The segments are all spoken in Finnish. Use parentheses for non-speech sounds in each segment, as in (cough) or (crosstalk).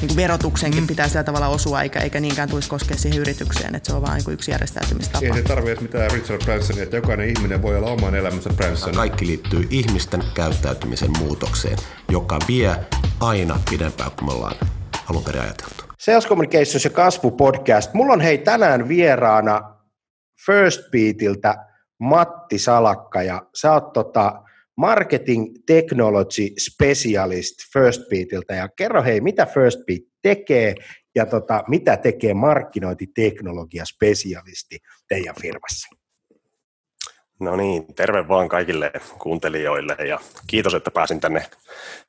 niin kuin verotuksenkin mm. pitää sillä tavalla osua, eikä, eikä niinkään tulisi koskea siihen yritykseen, että se on vain niin yksi järjestäytymistapa. Ei se tarvitse mitään Richard Bransonia, että jokainen ihminen voi olla oman elämänsä Branson. Kaikki liittyy ihmisten käyttäytymisen muutokseen, joka vie aina pidempään kuin me ollaan alun perin ajateltu. Sales Communications ja kasvu podcast. Mulla on hei tänään vieraana First Beatiltä Matti Salakka ja sä oot tota Marketing Technology Specialist First Beatiltä ja kerro hei, mitä First Beat tekee ja tota, mitä tekee markkinointiteknologia spesialisti teidän firmassa? No niin, terve vaan kaikille kuuntelijoille ja kiitos, että pääsin tänne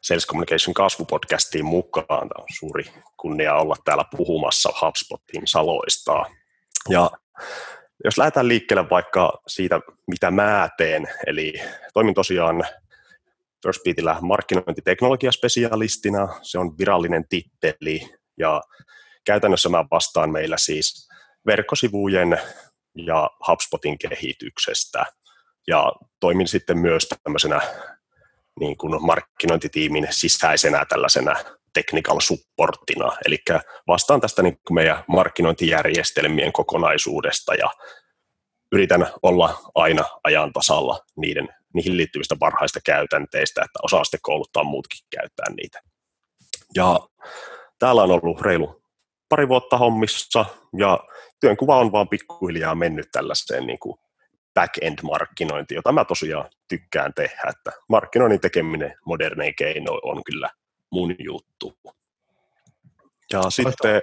Sales Communication kasvupodcastiin mukaan. Tämä on suuri kunnia olla täällä puhumassa HubSpotin saloista. Ja jos lähdetään liikkeelle vaikka siitä, mitä mä teen, eli toimin tosiaan FirstBeatillä markkinointiteknologiaspesialistina, se on virallinen titteli, ja käytännössä mä vastaan meillä siis verkkosivujen ja HubSpotin kehityksestä, ja toimin sitten myös tämmöisenä niin kuin markkinointitiimin sisäisenä tällaisena technical supportina, eli vastaan tästä niin kuin meidän markkinointijärjestelmien kokonaisuudesta ja yritän olla aina ajan tasalla niiden, niihin liittyvistä parhaista käytänteistä, että osaa sitten kouluttaa muutkin käyttää niitä. Ja täällä on ollut reilu pari vuotta hommissa ja työnkuva on vaan pikkuhiljaa mennyt tällaiseen niin kuin back-end-markkinointiin, jota mä tosiaan tykkään tehdä, että markkinoinnin tekeminen modernein keino on kyllä mun juttu. Ja sitten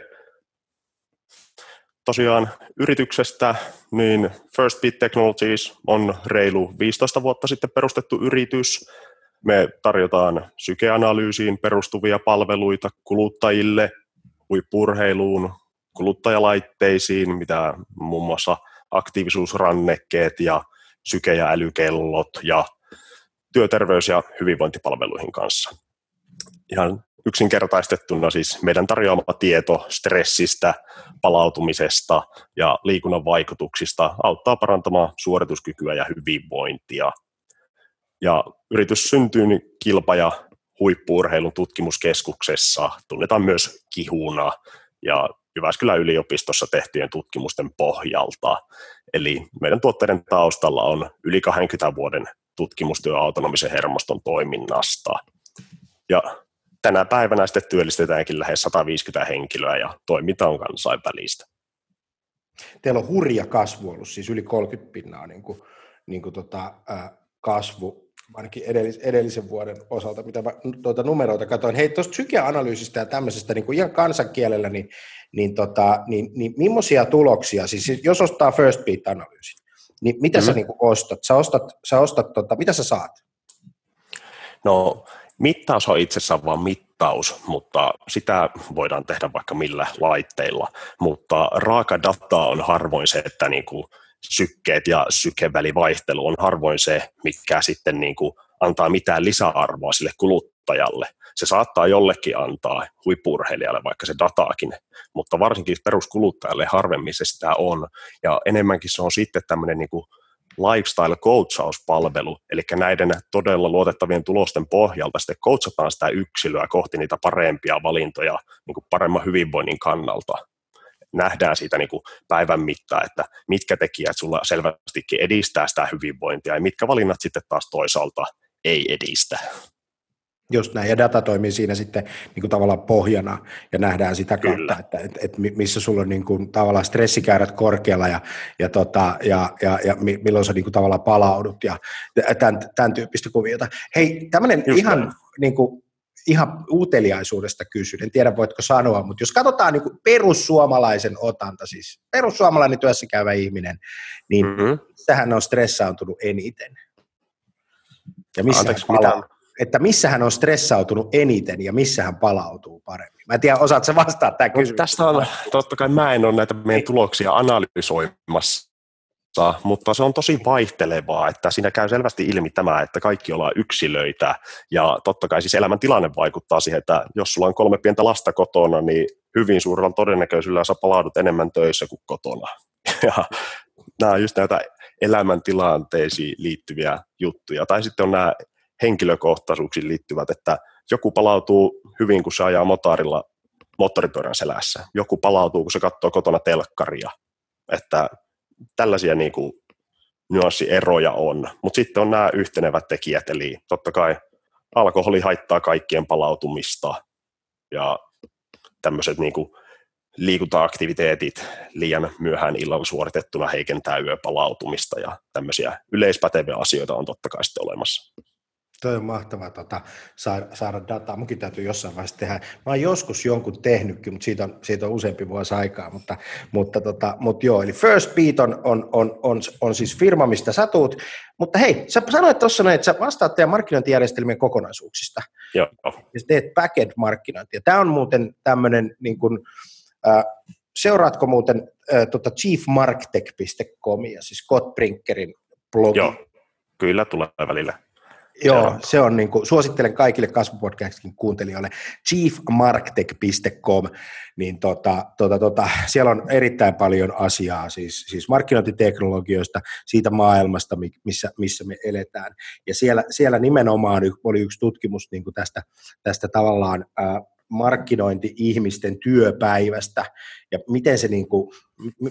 tosiaan yrityksestä, niin First Beat Technologies on reilu 15 vuotta sitten perustettu yritys. Me tarjotaan sykeanalyysiin perustuvia palveluita kuluttajille, huippurheiluun, kuluttajalaitteisiin, mitä muun muassa aktiivisuusrannekkeet ja syke- ja älykellot ja työterveys- ja hyvinvointipalveluihin kanssa ihan yksinkertaistettuna siis meidän tarjoama tieto stressistä, palautumisesta ja liikunnan vaikutuksista auttaa parantamaan suorituskykyä ja hyvinvointia. Ja yritys syntyy kilpa- ja huippuurheilun tutkimuskeskuksessa, tunnetaan myös kihuna ja Jyväskylän yliopistossa tehtyjen tutkimusten pohjalta. Eli meidän tuotteiden taustalla on yli 20 vuoden tutkimustyö autonomisen hermoston toiminnasta. Ja tänä päivänä sitten työllistetäänkin lähes 150 henkilöä ja toiminta on kansainvälistä. Teillä on hurja kasvu ollut, siis yli 30 pinnaa niin kuin, niin kuin tota, äh, kasvu, ainakin edellis, edellisen vuoden osalta, mitä mä tuota numeroita katsoin. Hei, tuosta psykeanalyysistä ja tämmöisestä niin kuin ihan kansankielellä, niin, niin, tota, niin, niin millaisia tuloksia, siis jos ostaa First Beat-analyysin, niin mitä mm-hmm. sä niin kuin ostat? Sä ostat, sä ostat tota, mitä sä saat? No Mittaus on itsessään vain mittaus, mutta sitä voidaan tehdä vaikka millä laitteilla, mutta raaka data on harvoin se, että niin kuin sykkeet ja sykevälivaihtelu on harvoin se, mikä sitten niin kuin antaa mitään lisäarvoa sille kuluttajalle. Se saattaa jollekin antaa huippurheilijalle vaikka se dataakin, mutta varsinkin peruskuluttajalle harvemmin se sitä on. Ja enemmänkin se on sitten tämmöinen niin kuin lifestyle-coachauspalvelu, eli näiden todella luotettavien tulosten pohjalta sitten coachataan sitä yksilöä kohti niitä parempia valintoja niin kuin paremman hyvinvoinnin kannalta. Nähdään siitä niin kuin päivän mittaa, että mitkä tekijät sulla selvästikin edistää sitä hyvinvointia ja mitkä valinnat sitten taas toisaalta ei edistä. Just näin, ja data toimii siinä sitten niin kuin tavallaan pohjana, ja nähdään sitä kautta, Kyllä. että, että, että missä sulla on niin kuin, tavallaan stressikäyrät korkealla, ja, ja, tota, ja, ja, ja milloin sä niin kuin, tavallaan palaudut, ja tämän, tämän tyyppistä kuviota. Hei, tämmöinen ihan, niin kuin, ihan uteliaisuudesta kysyn, en tiedä voitko sanoa, mutta jos katsotaan niin kuin perussuomalaisen otanta, siis perussuomalainen työssä käyvä ihminen, niin mm-hmm. sehän on stressaantunut eniten. Ja missä Anteeksi, mitä? Että missä hän on stressautunut eniten ja missä hän palautuu paremmin? Mä en tiedä, osaatko vastaa tämä kysymys? Tästä on, totta kai mä en ole näitä meidän tuloksia analysoimassa, mutta se on tosi vaihtelevaa, että siinä käy selvästi ilmi tämä, että kaikki ollaan yksilöitä, ja totta kai siis elämäntilanne vaikuttaa siihen, että jos sulla on kolme pientä lasta kotona, niin hyvin suurella todennäköisyydellä sä palaudut enemmän töissä kuin kotona. (laughs) Ja nämä on just näitä elämäntilanteisiin liittyviä juttuja. Tai sitten on nämä henkilökohtaisuuksiin liittyvät, että joku palautuu hyvin, kun se ajaa motorilla moottoripyörän selässä. Joku palautuu, kun se katsoo kotona telkkaria. Että tällaisia niin kuin, nyanssieroja on. Mutta sitten on nämä yhtenevät tekijät, eli totta kai alkoholi haittaa kaikkien palautumista ja tämmöiset niin kuin, liikunta-aktiviteetit liian myöhään illalla suoritettuna heikentää yöpalautumista ja tämmöisiä yleispäteviä asioita on totta kai sitten olemassa. Toi on mahtavaa tota, saada, saada dataa. Munkin täytyy jossain vaiheessa tehdä. Mä oon joskus jonkun tehnytkin, mutta siitä on, siitä on useampi vuosi aikaa. Mutta, mutta, tota, mutta joo, eli First Beat on, on, on, on, on siis firma, mistä sä tuut. Mutta hei, sä sanoit tuossa että sä vastaat teidän markkinointijärjestelmien kokonaisuuksista. Joo. Ja sä teet backend-markkinointia. Tämä on muuten tämmöinen, niin kuin, äh, seuraatko muuten äh, tota chiefmarktech.comia, siis Scott Brinkerin blogi? Joo, kyllä tulee välillä. Joo, se on niin kuin, suosittelen kaikille kasvupodcastin kuuntelijoille chiefmarktech.com, niin tota, tota, tota, siellä on erittäin paljon asiaa, siis, siis markkinointiteknologioista, siitä maailmasta, missä, missä me eletään. Ja siellä, siellä nimenomaan oli yksi tutkimus niin kuin tästä, tästä tavallaan markkinointi ihmisten työpäivästä ja miten se niin kuin,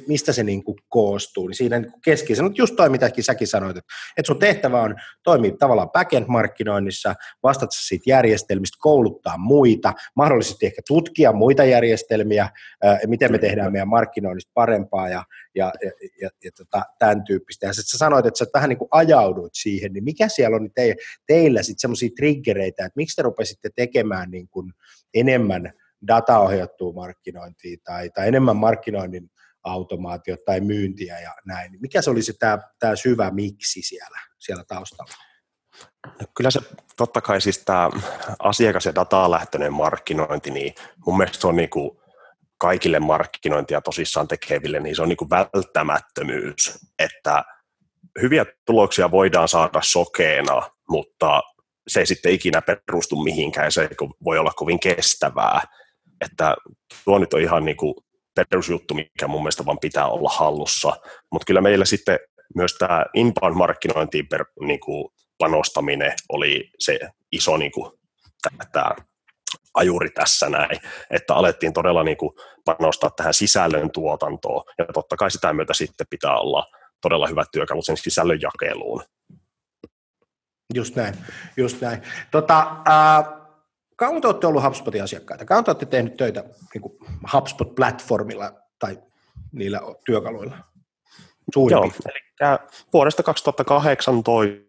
mistä se niin kuin koostuu, niin siinä niin keskiössä, mutta just toi, mitä säkin sanoit, että, sun tehtävä on toimia tavallaan backend-markkinoinnissa, vastata siitä järjestelmistä, kouluttaa muita, mahdollisesti ehkä tutkia muita järjestelmiä, ää, miten me tehdään meidän markkinoinnista parempaa ja, ja, ja, ja, ja tota, tämän tyyppistä. Ja sitten sä sanoit, että sä vähän niin kuin ajauduit siihen, niin mikä siellä on te, teillä sitten semmoisia triggereitä, että miksi te rupesitte tekemään niin kuin enemmän dataohjattua markkinointia tai, tai enemmän markkinoinnin automaatiot tai myyntiä ja näin. Mikä se olisi tämä, tämä syvä miksi siellä, siellä taustalla? No kyllä se totta kai siis tämä asiakas- ja datalähtöinen markkinointi, niin mun mielestä se on niin kuin kaikille markkinointia tosissaan tekeville, niin se on niin kuin välttämättömyys, että hyviä tuloksia voidaan saada sokeena, mutta se ei sitten ikinä perustu mihinkään, se ei voi olla kovin kestävää. Että tuo nyt on ihan niin kuin perusjuttu, mikä mun mielestä vaan pitää olla hallussa. Mutta kyllä meillä sitten myös tämä inbound-markkinointiin per, niin kuin panostaminen oli se iso niin kuin, tämä ajuri tässä näin, että alettiin todella niin kuin panostaa tähän sisällön tuotantoon, ja totta kai sitä myötä sitten pitää olla todella hyvät työkalut sen sisällön jakeluun. Just näin, just näin. Tota, äh, kauan te olette ollut HubSpotin asiakkaita? Kauan te olette tehnyt töitä niin HubSpot-platformilla tai niillä työkaluilla? Suurin Joo, eli vuodesta 2018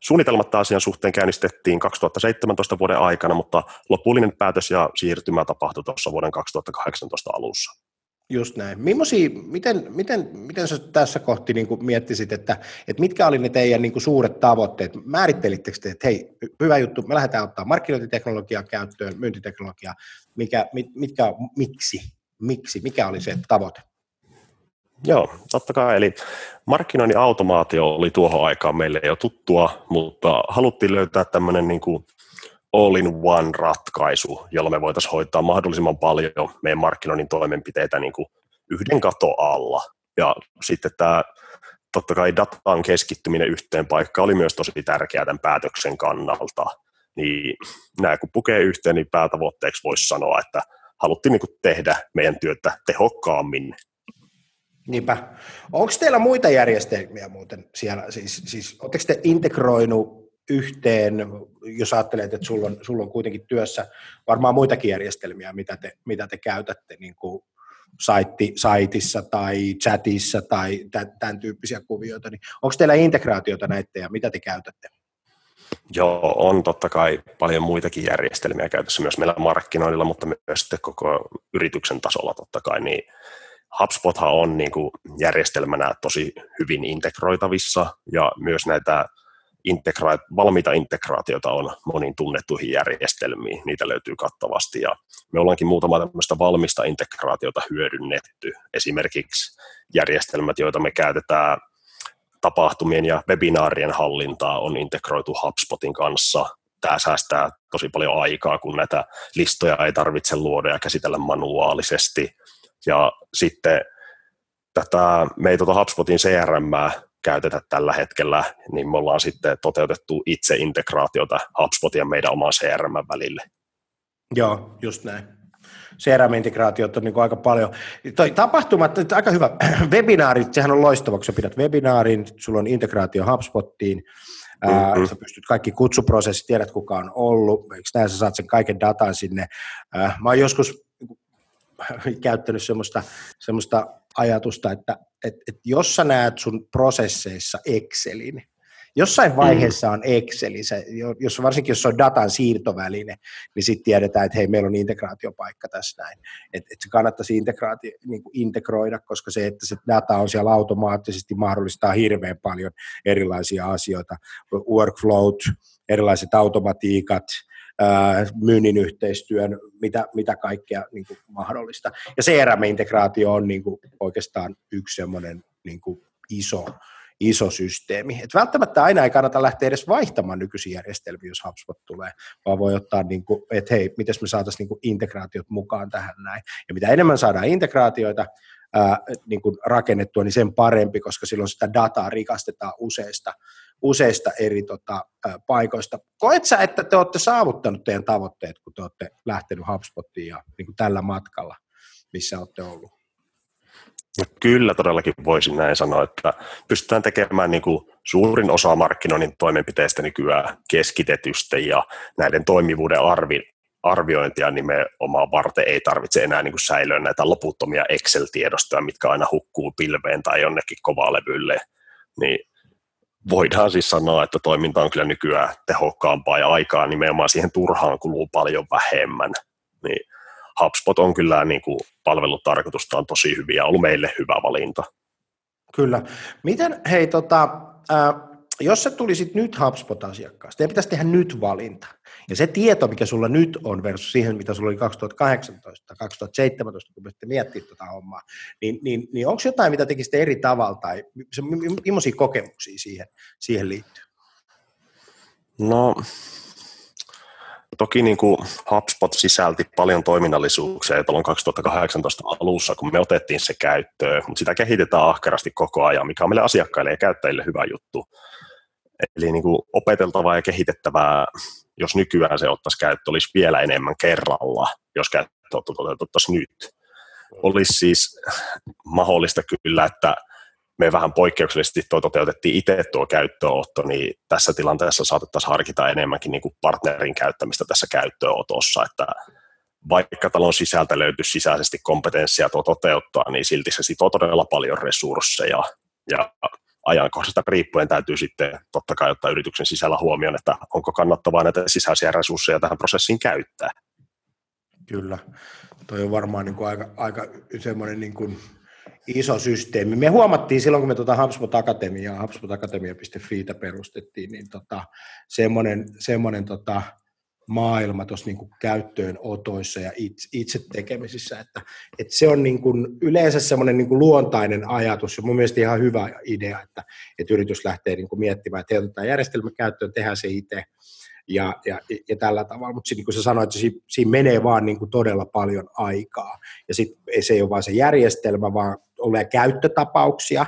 Suunnitelmat asian suhteen käynnistettiin 2017 vuoden aikana, mutta lopullinen päätös ja siirtymä tapahtui tuossa vuoden 2018 alussa. Just näin. Mimmosia, miten, miten, miten sä tässä kohti niin kuin miettisit, että, että mitkä oli ne teidän niin kuin suuret tavoitteet? Määrittelittekö te, että hei, hyvä juttu, me lähdetään ottaa markkinointiteknologiaa käyttöön, myyntiteknologiaa, mikä, mit, mitkä, miksi, miksi, mikä oli se tavoite? Joo, totta kai. Eli markkinoinnin automaatio oli tuohon aikaan meille jo tuttua, mutta haluttiin löytää tämmöinen niin kuin all-in-one ratkaisu, jolla me voitaisiin hoitaa mahdollisimman paljon meidän markkinoinnin toimenpiteitä niin kuin yhden kato alla. Ja sitten tämä totta kai datan keskittyminen yhteen paikkaan oli myös tosi tärkeää tämän päätöksen kannalta. Niin nämä kun pukee yhteen, niin päätavoitteeksi voisi sanoa, että haluttiin niin tehdä meidän työtä tehokkaammin. Niinpä. Onko teillä muita järjestelmiä muuten siellä? Siis, siis oletteko te integroinut yhteen, jos ajattelet, että sulla on, sulla on kuitenkin työssä varmaan muitakin järjestelmiä, mitä te, mitä te käytätte niin kuin saitti, saitissa tai chatissa tai tämän tyyppisiä kuvioita, niin onko teillä integraatiota näitä ja mitä te käytätte? Joo, on totta kai paljon muitakin järjestelmiä käytössä myös meillä markkinoinnilla, mutta myös sitten koko yrityksen tasolla totta kai, niin HubSpothan on niin kuin järjestelmänä tosi hyvin integroitavissa ja myös näitä integra- valmiita integraatioita on moniin tunnettuihin järjestelmiin, niitä löytyy kattavasti ja me ollaankin muutama tämmöistä valmista integraatiota hyödynnetty. Esimerkiksi järjestelmät, joita me käytetään tapahtumien ja webinaarien hallintaa on integroitu HubSpotin kanssa. Tämä säästää tosi paljon aikaa, kun näitä listoja ei tarvitse luoda ja käsitellä manuaalisesti. Ja sitten tätä, me ei tuota HubSpotin CRM käytetä tällä hetkellä, niin me ollaan sitten toteutettu itse integraatiota HubSpotin ja meidän oman CRM välille. Joo, just näin. CRM-integraatiot on niin aika paljon. Toi tapahtumat, aika hyvä. (clears throat) Webinaarit, sehän on loistava, kun sä pidät webinaarin, sulla on integraatio HubSpottiin, mm-hmm. sä pystyt kaikki kutsuprosessit, tiedät kuka on ollut, eikö näin sä saat sen kaiken datan sinne. Mä oon joskus käyttänyt semmoista, semmoista ajatusta, että et, et jos sä näet sun prosesseissa Excelin, jossain mm. vaiheessa on Excel, se, jos, varsinkin jos se on datan siirtoväline, niin sitten tiedetään, että hei, meillä on integraatiopaikka tässä näin. Että et se kannattaisi integraatio, niin kuin integroida, koska se, että se data on siellä automaattisesti mahdollistaa hirveän paljon erilaisia asioita, workflowt, erilaiset automatiikat, myynnin yhteistyön, mitä, mitä kaikkea niin kuin mahdollista. Ja CRM-integraatio on niin kuin oikeastaan yksi semmoinen niin kuin iso, iso systeemi. Et välttämättä aina ei kannata lähteä edes vaihtamaan nykyisiä järjestelmiä, jos HubSpot tulee, vaan voi ottaa, niin kuin, että hei, miten me saataisiin niin integraatiot mukaan tähän näin. Ja mitä enemmän saadaan integraatioita, ää, niin kuin rakennettua, niin sen parempi, koska silloin sitä dataa rikastetaan useista, useista eri tota, paikoista. Koet sä, että te olette saavuttanut teidän tavoitteet, kun te olette lähtenyt HubSpotiin ja niin kuin tällä matkalla, missä olette ollut? No kyllä todellakin voisin näin sanoa, että pystytään tekemään niin kuin suurin osa markkinoinnin toimenpiteistä nykyään keskitetystä ja näiden toimivuuden arvi, arviointia nimenomaan varten ei tarvitse enää niin kuin säilöä näitä loputtomia Excel-tiedostoja, mitkä aina hukkuu pilveen tai jonnekin kovalevylle. Niin voidaan siis sanoa, että toiminta on kyllä nykyään tehokkaampaa ja aikaa nimenomaan siihen turhaan kuluu paljon vähemmän. Niin HubSpot on kyllä niin kuin palvelutarkoitustaan tosi hyviä, ollut meille hyvä valinta. Kyllä. Miten, hei, tota, äh, jos sä tulisit nyt HubSpot-asiakkaasta, teidän pitäisi tehdä nyt valinta. Ja se tieto, mikä sulla nyt on versus siihen, mitä sulla oli 2018 tai 2017, kun pystytte miettimään tuota hommaa, niin, niin, niin onko jotain, mitä tekisitte eri tavalla tai millaisia kokemuksia siihen, siihen liittyy? No, Toki niin kuin HubSpot sisälti paljon toiminnallisuuksia tuolloin 2018 alussa, kun me otettiin se käyttöön, mutta sitä kehitetään ahkerasti koko ajan, mikä on meille asiakkaille ja käyttäjille hyvä juttu. Eli niin kuin opeteltavaa ja kehitettävää, jos nykyään se ottaisi käyttö, olisi vielä enemmän kerralla, jos käyttö toteutettaisiin nyt. Olisi siis mahdollista kyllä, että me vähän poikkeuksellisesti tuo toteutettiin itse tuo käyttöönotto, niin tässä tilanteessa saatettaisiin harkita enemmänkin niin kuin partnerin käyttämistä tässä käyttöönotossa, että vaikka talon sisältä löytyisi sisäisesti kompetenssia tuo toteuttaa, niin silti se sitoo todella paljon resursseja ja ajankohdasta riippuen täytyy sitten totta kai ottaa yrityksen sisällä huomioon, että onko kannattavaa näitä sisäisiä resursseja tähän prosessiin käyttää. Kyllä, toi on varmaan niin kuin aika, aika semmoinen niin kuin iso systeemi. Me huomattiin silloin, kun me tuota HubSpot Akatemiaa, HubSpotakatemia.fiitä perustettiin, niin tota, semmoinen, semmoinen tota, maailma tuossa niin käyttöönotoissa ja itse, itse tekemisissä, että, että se on niin kuin yleensä semmoinen niin luontainen ajatus ja mun mielestä ihan hyvä idea, että, että yritys lähtee niin kuin miettimään, että otetaan järjestelmä käyttöön, tehdään se itse ja, ja, ja tällä tavalla, mutta niin kuin sä sanoit, että siinä, siinä menee vaan niin kuin todella paljon aikaa. Ja sitten se ei ole vain se järjestelmä, vaan tulee käyttötapauksia,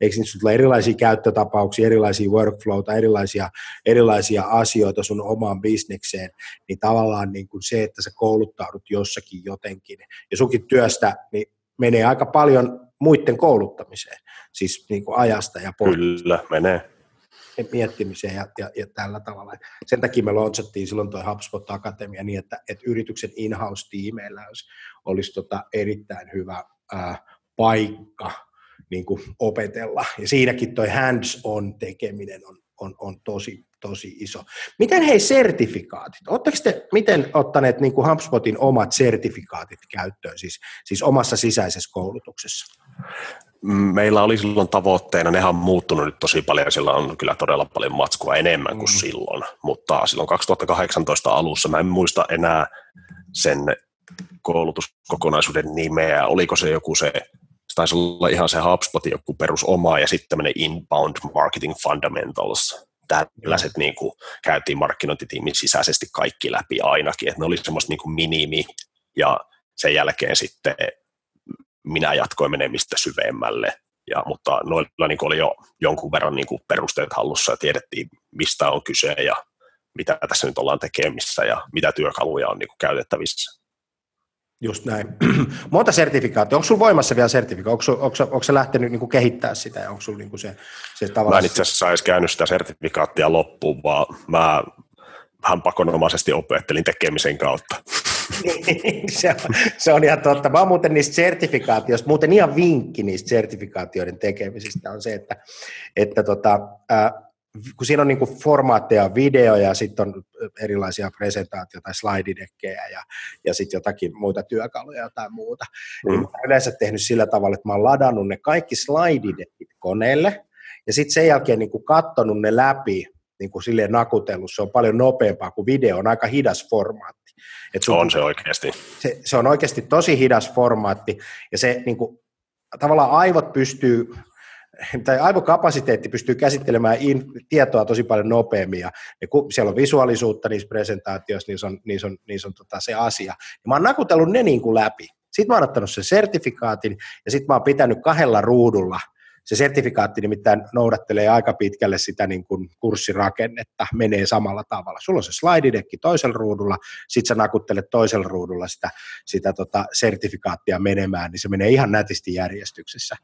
eikö niistä tule erilaisia käyttötapauksia, erilaisia workflowta, erilaisia, erilaisia asioita sun omaan bisnekseen, niin tavallaan niin kuin se, että sä kouluttaudut jossakin jotenkin, ja sunkin työstä niin menee aika paljon muiden kouluttamiseen, siis niin kuin ajasta ja pohjasta. Kyllä, menee. Miettimiseen ja, ja, ja tällä tavalla. Sen takia me launchattiin silloin tuo HubSpot Akatemia niin, että, että yrityksen in-house-tiimeillä olisi, olisi tota erittäin hyvä ää, paikka niin kuin opetella. Ja siinäkin tuo hands-on tekeminen on, on, on tosi, tosi iso. Miten hei sertifikaatit? Oletteko te miten ottaneet niin kuin HubSpotin omat sertifikaatit käyttöön, siis, siis omassa sisäisessä koulutuksessa? Meillä oli silloin tavoitteena, nehän on muuttunut nyt tosi paljon, sillä on kyllä todella paljon matskua enemmän kuin mm. silloin, mutta silloin 2018 alussa, mä en muista enää sen koulutuskokonaisuuden nimeä, oliko se joku se taisi olla ihan se HubSpotin joku perusoma ja sitten tämmöinen Inbound Marketing Fundamentals. Tällaiset niin kuin, käytiin markkinointitiimin sisäisesti kaikki läpi ainakin, että ne oli semmoista niin kuin minimi ja sen jälkeen sitten minä jatkoin menemistä syvemmälle. Ja, mutta noilla niin oli jo jonkun verran niin kuin perusteet hallussa ja tiedettiin, mistä on kyse ja mitä tässä nyt ollaan tekemissä ja mitä työkaluja on niin kuin käytettävissä. Just näin. (clears throat) Monta sertifikaattia. Onko sinulla voimassa vielä sertifikaatti? Onko, onko, onko se lähtenyt niin kehittää sitä onko sulla niin se, se tavallaan... Mä en itse asiassa edes käynyt sitä sertifikaattia loppuun, vaan mä vähän pakonomaisesti opettelin tekemisen kautta. se, on, se on ihan totta. Mä oon muuten niistä sertifikaatioista, muuten ihan vinkki niistä sertifikaatioiden tekemisistä on se, että, että tota, äh, kun siinä on niin kuin formaatteja, videoja, sitten on erilaisia presentaatioita tai slaididekkejä ja, ja sitten jotakin muita työkaluja tai muuta, niin mm. niin mä olen yleensä tehnyt sillä tavalla, että mä oon ladannut ne kaikki slaididekkit koneelle ja sitten sen jälkeen niin kuin katsonut ne läpi niin kuin silleen nakutellut, se on paljon nopeampaa kuin video, on aika hidas formaatti. Et sun, on se oikeasti. Se, se on oikeasti tosi hidas formaatti, ja se niin kuin, tavallaan aivot pystyy, (laughs) tai aivokapasiteetti pystyy käsittelemään in, tietoa tosi paljon nopeammin, ja, ja kun siellä on visuaalisuutta niissä presentaatioissa, niin se on, se on, se, on tota, se asia. Ja mä oon nakutellut ne niin kuin läpi. Sitten mä oon ottanut sen sertifikaatin, ja sitten mä oon pitänyt kahdella ruudulla – se sertifikaatti nimittäin noudattelee aika pitkälle sitä niin kuin kurssirakennetta, menee samalla tavalla. Sulla on se slaididekki toisella ruudulla, sit sä nakuttelet toisella ruudulla sitä, sitä tota sertifikaattia menemään, niin se menee ihan nätisti järjestyksessä.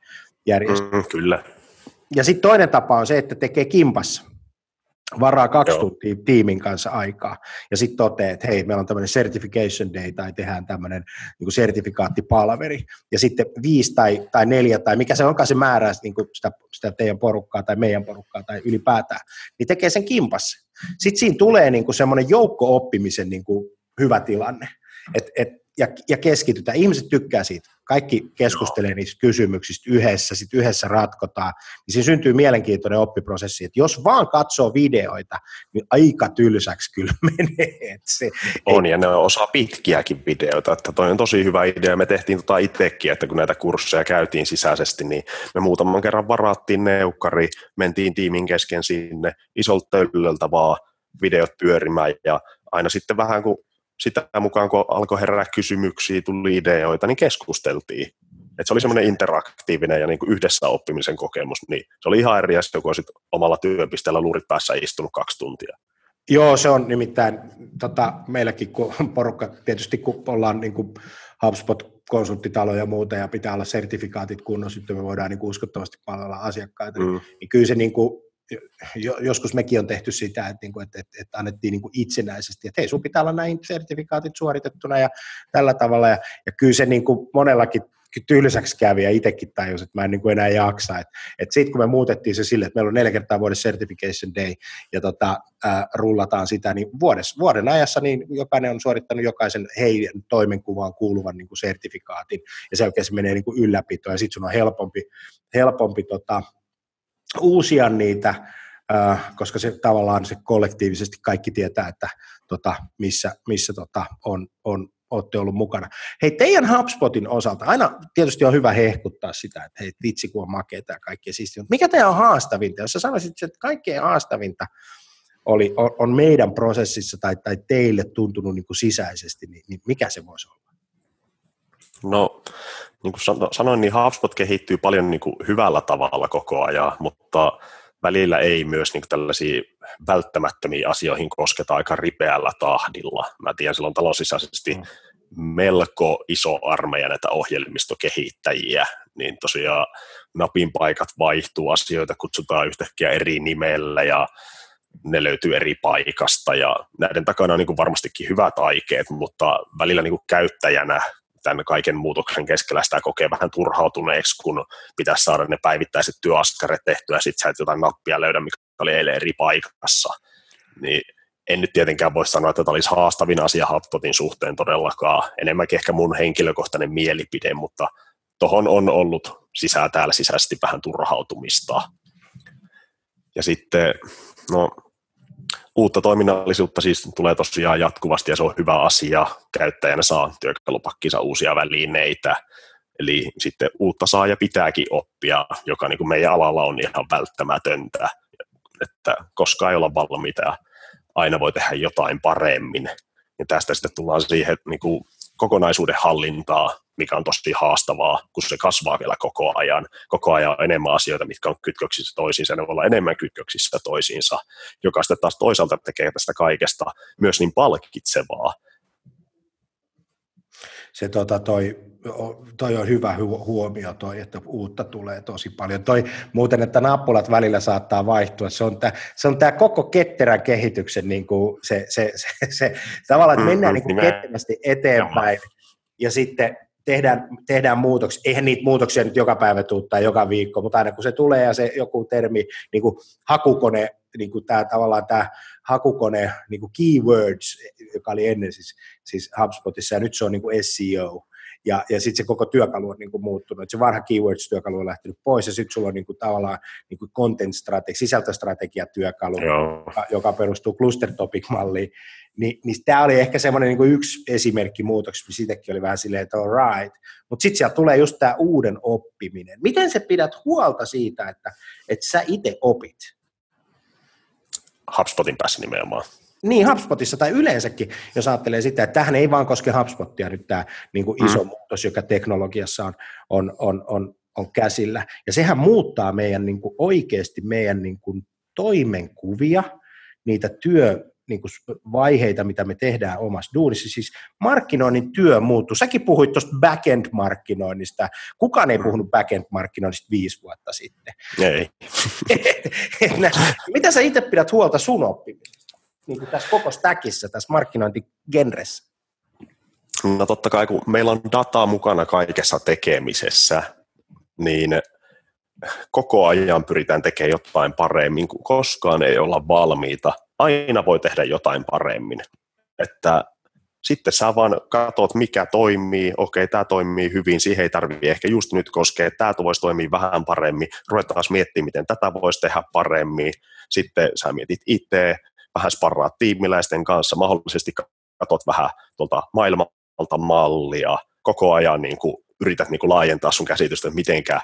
järjestyksessä. Mm, kyllä. Ja sitten toinen tapa on se, että tekee kimpassa varaa kaksi Joo. tuntia tiimin kanssa aikaa, ja sitten toteaa, että hei, meillä on tämmöinen certification day, tai tehdään tämmöinen niin sertifikaattipalveri, ja sitten viisi tai, tai neljä, tai mikä se onkaan se määrä niin kuin sitä, sitä teidän porukkaa, tai meidän porukkaa, tai ylipäätään, niin tekee sen kimpassa. Sitten siinä tulee niin kuin semmoinen joukko-oppimisen niin kuin hyvä tilanne, että et ja, ja keskitytään. Ihmiset tykkää siitä. Kaikki keskustelee niistä kysymyksistä yhdessä, sitten yhdessä ratkotaan. Niin siinä syntyy mielenkiintoinen oppiprosessi. Että jos vaan katsoo videoita, niin aika tylsäksi kyllä (laughs) menee. se, on, ei... ja ne on osa pitkiäkin videoita. Että toi on tosi hyvä idea. Me tehtiin tota itsekin, että kun näitä kursseja käytiin sisäisesti, niin me muutaman kerran varattiin neukkari, mentiin tiimin kesken sinne isolta töllöltä vaan videot pyörimään ja aina sitten vähän kun sitä mukaan, kun alkoi herää kysymyksiä, tuli ideoita, niin keskusteltiin. Et se oli semmoinen interaktiivinen ja niin kuin yhdessä oppimisen kokemus, niin se oli ihan eri asia, kun olisit omalla työpisteellä luurit päässä istunut kaksi tuntia. Joo, se on nimittäin tota, meilläkin, kun porukka, tietysti kun ollaan niin kuin HubSpot-konsulttitalo ja muuta, ja pitää olla sertifikaatit kunnossa, että me voidaan niin kuin uskottavasti palvella asiakkaita, mm. niin kyllä se niin kuin joskus mekin on tehty sitä, että, että, että, että annettiin niin kuin itsenäisesti, että hei, sun pitää olla näin sertifikaatit suoritettuna ja tällä tavalla. Ja, ja kyllä se niin kuin monellakin tylsäksi kävi ja itsekin tajus, että mä en niin kuin enää jaksa. Et, et sitten kun me muutettiin se sille, että meillä on neljä kertaa vuodessa certification day ja tota, äh, rullataan sitä, niin vuodessa, vuoden ajassa niin jokainen on suorittanut jokaisen heidän toimenkuvaan kuuluvan niin kuin sertifikaatin ja sen jälkeen se menee niin kuin ylläpitoon ja sitten sun on helpompi, helpompi tota, uusia niitä, koska se tavallaan se kollektiivisesti kaikki tietää, että tota, missä, missä tota, on, on, olette ollut mukana. Hei, teidän HubSpotin osalta, aina tietysti on hyvä hehkuttaa sitä, että hei, vitsi kun on makeita ja kaikkea siistiä, mutta mikä teidän on haastavinta? Jos sä sanoisit, että kaikkein haastavinta oli, on, on meidän prosessissa tai, tai teille tuntunut niin kuin sisäisesti, niin, niin mikä se voisi olla? No, niin kuin sanoin, niin HubSpot kehittyy paljon niin kuin hyvällä tavalla koko ajan, mutta välillä ei myös niin kuin tällaisia välttämättömiä asioihin kosketa aika ripeällä tahdilla. Mä tiedän, silloin talon sisäisesti mm. melko iso armeija näitä ohjelmistokehittäjiä, niin tosiaan napin paikat vaihtuu, asioita kutsutaan yhtäkkiä eri nimellä ja ne löytyy eri paikasta ja näiden takana on niin kuin varmastikin hyvät aikeet, mutta välillä niin kuin käyttäjänä tämän kaiken muutoksen keskellä sitä kokee vähän turhautuneeksi, kun pitäisi saada ne päivittäiset työaskaret tehtyä ja sitten sä et jotain nappia löydä, mikä oli eilen eri paikassa. Niin en nyt tietenkään voi sanoa, että tämä olisi haastavin asia HubSpotin suhteen todellakaan. Enemmänkin ehkä mun henkilökohtainen mielipide, mutta tuohon on ollut sisään täällä sisäisesti vähän turhautumista. Ja sitten, no, uutta toiminnallisuutta siis tulee tosiaan jatkuvasti ja se on hyvä asia. Käyttäjänä saa työkalupakkinsa uusia välineitä, eli sitten uutta saa ja pitääkin oppia, joka niin kuin meidän alalla on ihan välttämätöntä, että koskaan ei olla valmiita ja aina voi tehdä jotain paremmin. Ja tästä sitten tullaan siihen niin kuin kokonaisuuden hallintaa, mikä on tosi haastavaa, kun se kasvaa vielä koko ajan. Koko ajan on enemmän asioita, mitkä on kytköksissä toisiinsa, ne voi olla enemmän kytköksissä toisiinsa, joka sitten taas toisaalta tekee tästä kaikesta myös niin palkitsevaa. Se tota, toi, toi on hyvä huomio toi, että uutta tulee tosi paljon. Toi muuten, että nappulat välillä saattaa vaihtua, se on tämä se on tää koko ketterän kehityksen niin kuin se, se, se, se, se, tavallaan, että mennään niin kuin ketterästi eteenpäin. Ja sitten tehdään, tehdään muutoksia. Eihän niitä muutoksia nyt joka päivä tule tai joka viikko, mutta aina kun se tulee ja se joku termi, niin kuin hakukone, niin kuin tämä, tavallaan tämä hakukone, niin kuin keywords, joka oli ennen siis, siis HubSpotissa, ja nyt se on niin kuin SEO, ja, ja sitten se koko työkalu on niin kuin muuttunut. Et se vanha keywords-työkalu on lähtenyt pois, ja sitten sulla on niin kuin tavallaan niin kuin content-strategia, sisältöstrategiatyökalu, joka, joka perustuu cluster topic-malliin. Ni, niin tämä oli ehkä semmoinen niin yksi esimerkki muutoksesta, siitäkin oli vähän silleen, että all right. Mutta sitten sieltä tulee just tämä uuden oppiminen. Miten sä pidät huolta siitä, että, että sä itse opit? HubSpotin päässä nimenomaan. Niin, HubSpotissa tai yleensäkin, jos ajattelee sitä, että tähän ei vaan koske HubSpotia nyt tämä niin kuin iso mm. muutos, joka teknologiassa on, on, on, on, on käsillä. Ja sehän muuttaa meidän niin kuin oikeasti meidän niin kuin toimenkuvia, niitä työ, niin kuin vaiheita, mitä me tehdään omassa duunissa. Siis markkinoinnin työ muuttuu. Säkin puhuit tuosta backend-markkinoinnista. Kukaan ei puhunut backend-markkinoinnista viisi vuotta sitten. Ei. (laughs) mitä sä itse pidät huolta sun oppimisesta? Niin kuin tässä koko stackissa, tässä markkinointigenressä? No totta kai, kun meillä on dataa mukana kaikessa tekemisessä, niin koko ajan pyritään tekemään jotain paremmin, kun koskaan ei olla valmiita. Aina voi tehdä jotain paremmin. Että sitten sä vaan katsot, mikä toimii, okei, tämä toimii hyvin, siihen ei tarvitse ehkä just nyt koskea, tämä voisi toimia vähän paremmin, ruvetaan miettimään, miten tätä voisi tehdä paremmin, sitten sä mietit itse, vähän sparraa tiimiläisten kanssa, mahdollisesti katsot vähän tuolta maailmalta mallia, koko ajan niin kuin, yrität niin kuin laajentaa sun käsitystä, että mitenkä,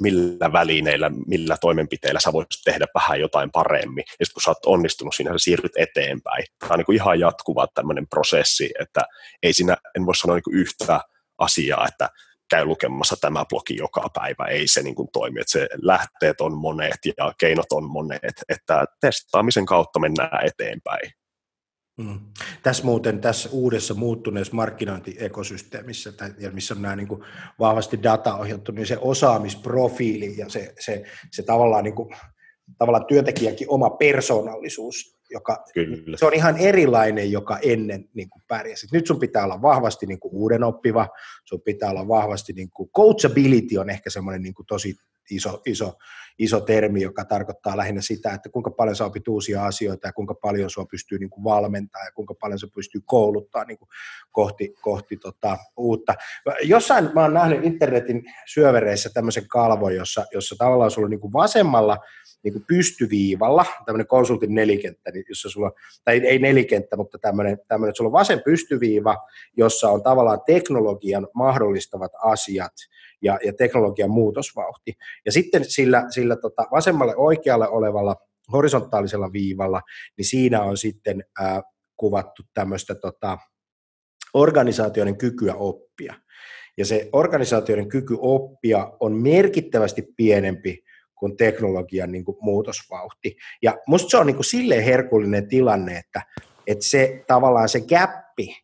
millä välineillä, millä toimenpiteillä sä voisit tehdä vähän jotain paremmin. Ja sitten kun sä oot onnistunut siinä, sä siirryt eteenpäin. Tämä on niin kuin ihan jatkuva tämmöinen prosessi, että ei siinä, en voi sanoa niin kuin yhtä asiaa, että käy lukemassa tämä blogi joka päivä, ei se niin kuin toimi, että se lähteet on monet ja keinot on monet, että testaamisen kautta mennään eteenpäin. Mm. Tässä muuten tässä uudessa muuttuneessa markkinointiekosysteemissä, missä on nämä niin kuin vahvasti data ohjattu, niin se osaamisprofiili ja se, se, se tavallaan, niin kuin, tavallaan työntekijänkin oma persoonallisuus joka Kyllä. se on ihan erilainen, joka ennen niin kuin pärjäsi. Nyt sun pitää olla vahvasti niin kuin uuden oppiva, sun pitää olla vahvasti, niin kuin coachability on ehkä semmoinen niin kuin tosi iso, iso, iso termi, joka tarkoittaa lähinnä sitä, että kuinka paljon sä opit uusia asioita ja kuinka paljon sua pystyy niin kuin valmentamaan ja kuinka paljon se pystyy kouluttaa niin kuin kohti, kohti tota uutta. Jossain mä oon nähnyt internetin syövereissä tämmöisen kalvon, jossa, jossa tavallaan sulla niin kuin vasemmalla niin kuin pystyviivalla, tämmöinen konsultin nelikenttä, niin jossa sulla, tai ei nelikenttä, mutta tämmöinen, tämmöinen, että sulla on vasen pystyviiva, jossa on tavallaan teknologian mahdollistavat asiat ja, ja teknologian muutosvauhti. Ja sitten sillä, sillä tota vasemmalle oikealle olevalla horisontaalisella viivalla, niin siinä on sitten ää, kuvattu tämmöistä tota, organisaatioiden kykyä oppia. Ja se organisaatioiden kyky oppia on merkittävästi pienempi kuin teknologian niin kuin muutosvauhti. Ja musta se on niin kuin silleen herkullinen tilanne, että, että se tavallaan se gappi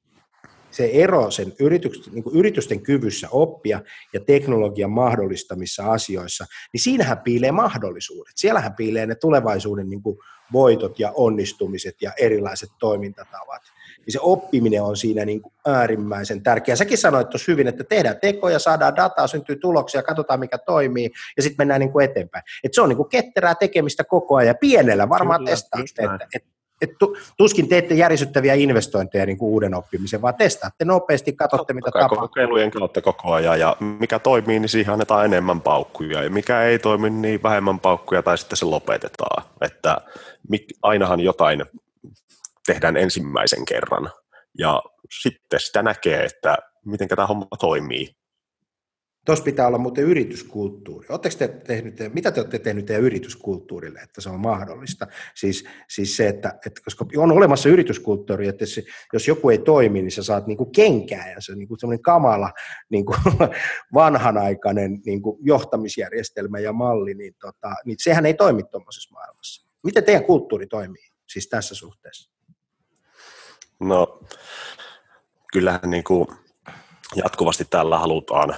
se ero sen yrityksen, niin yritysten kyvyssä oppia ja teknologian mahdollistamissa asioissa, niin siinähän piilee mahdollisuudet. Siellähän piilee ne tulevaisuuden niin kuin voitot ja onnistumiset ja erilaiset toimintatavat. Niin se oppiminen on siinä niin kuin äärimmäisen tärkeää. Säkin sanoit tuossa hyvin, että tehdään tekoja, saadaan dataa, syntyy tuloksia, katsotaan mikä toimii ja sitten mennään niin kuin eteenpäin. Et se on niin kuin ketterää tekemistä koko ajan ja pienellä varmaan testaa, että, että et tuskin teette järisyttäviä investointeja niin kuin uuden oppimisen, vaan testaatte nopeasti, katsotte mitä tapahtuu. Kokeilujen kautta koko ajan, ja mikä toimii, niin siihen annetaan enemmän paukkuja, ja mikä ei toimi, niin vähemmän paukkuja, tai sitten se lopetetaan. Että ainahan jotain tehdään ensimmäisen kerran, ja sitten sitä näkee, että miten tämä homma toimii. Tuossa pitää olla muuten yrityskulttuuri. te tehnyt, mitä te olette tehneet teidän yrityskulttuurille, että se on mahdollista? Siis, siis se, että, että koska on olemassa yrityskulttuuri, että se, jos joku ei toimi, niin sä saat niin kuin kenkää ja se on niin kuin semmoinen kamala niin kuin (laughs) vanhanaikainen niin kuin johtamisjärjestelmä ja malli, niin, tota, niin sehän ei toimi tuommoisessa maailmassa. Miten teidän kulttuuri toimii siis tässä suhteessa? No, kyllähän niin kuin jatkuvasti täällä halutaan